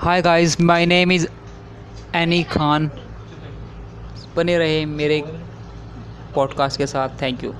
Hi guys my name is Annie Khan बने रहे मेरे पॉडकास्ट के साथ. Thank you